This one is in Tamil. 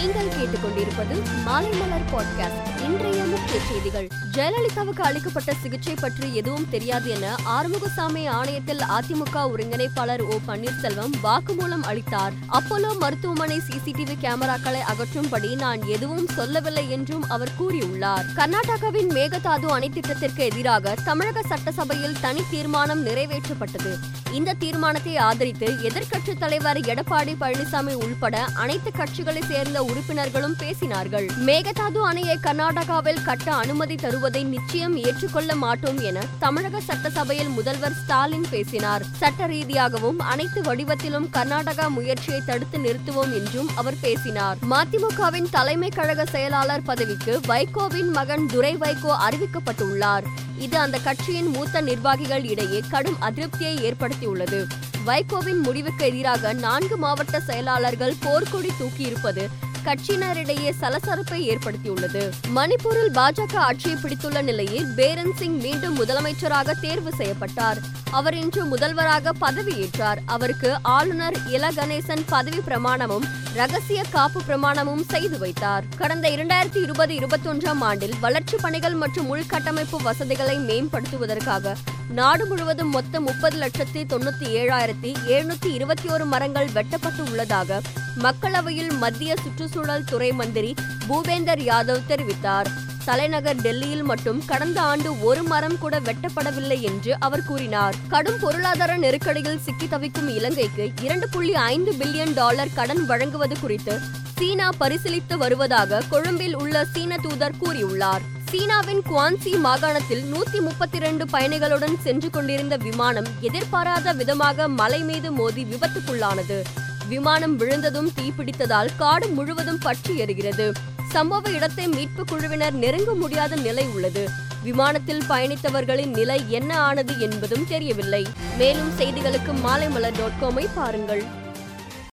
நீங்கள் கேட்டுக்கொண்டிருப்பது மாலைமலர் பாட்காஸ்ட் இன்றைய முக்கிய செய்திகள். ஜெயலலிதாவுக்கு அளிக்கப்பட்ட சிகிச்சை பற்றி எதுவும் தெரியாது என ஆறுமுகசாமி ஆணையத்தில் அதிமுக ஒருங்கிணைப்பாளர் ஓ பன்னீர்செல்வம் வாக்குமூலம் அளித்தார். அப்போலோ மருத்துவமனை சிசிடிவி கேமராக்களை அகற்றும்படி நான் எதுவும் சொல்லவில்லை என்றும் அவர் கூறியுள்ளார். கர்நாடகாவின் மேகதாது அணை திட்டத்திற்கு எதிராக தமிழக சட்டசபையில் தனி தீர்மானம் நிறைவேற்றப்பட்டது. இந்த தீர்மானத்தை ஆதரித்து எதிர்க்கட்சித் தலைவர் எடப்பாடி பழனிசாமி உள்பட அனைத்து கட்சிகளை சேர்ந்த உறுப்பினர்களும் பேசினார்கள். மேகதாது அணையை கர்நாடகாவில் கட்ட அனுமதி தருவதை நிச்சயம் ஏற்றுக்கொள்ள மாட்டோம் என தமிழக சட்டசபையில் முதல்வர் ஸ்டாலின் பேசினார். சட்ட ரீதியாகவும் அனைத்து வடிவத்திலும் கர்நாடகா முயற்சியை தடுத்து நிறுத்துவோம் என்றும் அவர் பேசினார். மதிமுகவின் தலைமை கழக செயலாளர் பதவிக்கு வைகோவின் மகன் துரை வைகோ அறிவிக்கப்பட்டுள்ளார். இது அந்த கட்சியின் மூத்த நிர்வாகிகள் இடையே கடும் அதிருப்தியை ஏற்படுத்தியுள்ளது. வைகோவின் முடிவுக்கு எதிராக நான்கு மாவட்ட செயலாளர்கள் போர்க்கொடி தூக்கியிருப்பது கட்சியினரிடையே சலசலப்பை ஏற்படுத்தியுள்ளது. மணிப்பூரில் பாஜக ஆட்சியை பிடித்துள்ள நிலையில் பேரன் சிங் மீண்டும் முதலமைச்சராக தேர்வு செய்யப்பட்டார். அவர் இன்று முதல்வராக பதவியேற்றார் அவருக்கு ஆளுநர் இல கணேசன் பதவி பிரமாணமும் ரகசிய காப்பு பிரமாணமும் செய்து வைத்தார். கடந்த இரண்டாயிரத்தி இருபது இருபத்தொன்றாம் ஆண்டில் வளர்ச்சிப் பணிகள் மற்றும் உள்கட்டமைப்பு வசதிகளை மேம்படுத்துவதற்காக நாடு முழுவதும் மொத்தம் முப்பது லட்சத்தி தொண்ணூத்தி ஏழாயிரத்தி எழுநூத்தி இருபத்தி ஒரு மரங்கள் வெட்டப்பட்டு உள்ளதாக மக்களவையில் மத்திய சுற்றுச்சூழல் துறை மந்திரி பூபேந்தர் யாதவ் தெரிவித்தார். தலைநகர் டெல்லியில் மட்டும் கடந்த ஆண்டு ஒரு மரம் கூட வெட்டப்படவில்லை என்று அவர் கூறினார். கடும் பொருளாதார நெருக்கடியில் சிக்கி தவிக்கும் இலங்கைக்கு இரண்டு புள்ளி ஐந்து பில்லியன் டாலர் கடன் வழங்குவது குறித்து சீனா பரிசீலித்து வருவதாக கொழும்பில் உள்ள சீன தூதர் கூறியுள்ளார். சீனாவின் குவான்சி மாகாணத்தில் நூத்தி முப்பத்தி இரண்டு பயணிகளுடன் சென்று கொண்டிருந்த விமானம் எதிர்பாராத விதமாக மலை மீது மோதி விபத்துக்குள்ளானது. விமானம் விழுந்ததும் தீப்பிடித்ததால் காடு முழுவதும் பற்றி எறிகிறது சம்பவ இடத்தை மீட்பு குழுவினர் நெருங்க முடியாத நிலை உள்ளது. விமானத்தில் பயணித்தவர்களின் நிலை என்ன ஆனது என்பதும் தெரியவில்லை. மேலும் செய்திகளுக்கு மாலைமலர் டாட் காமை பாருங்கள்.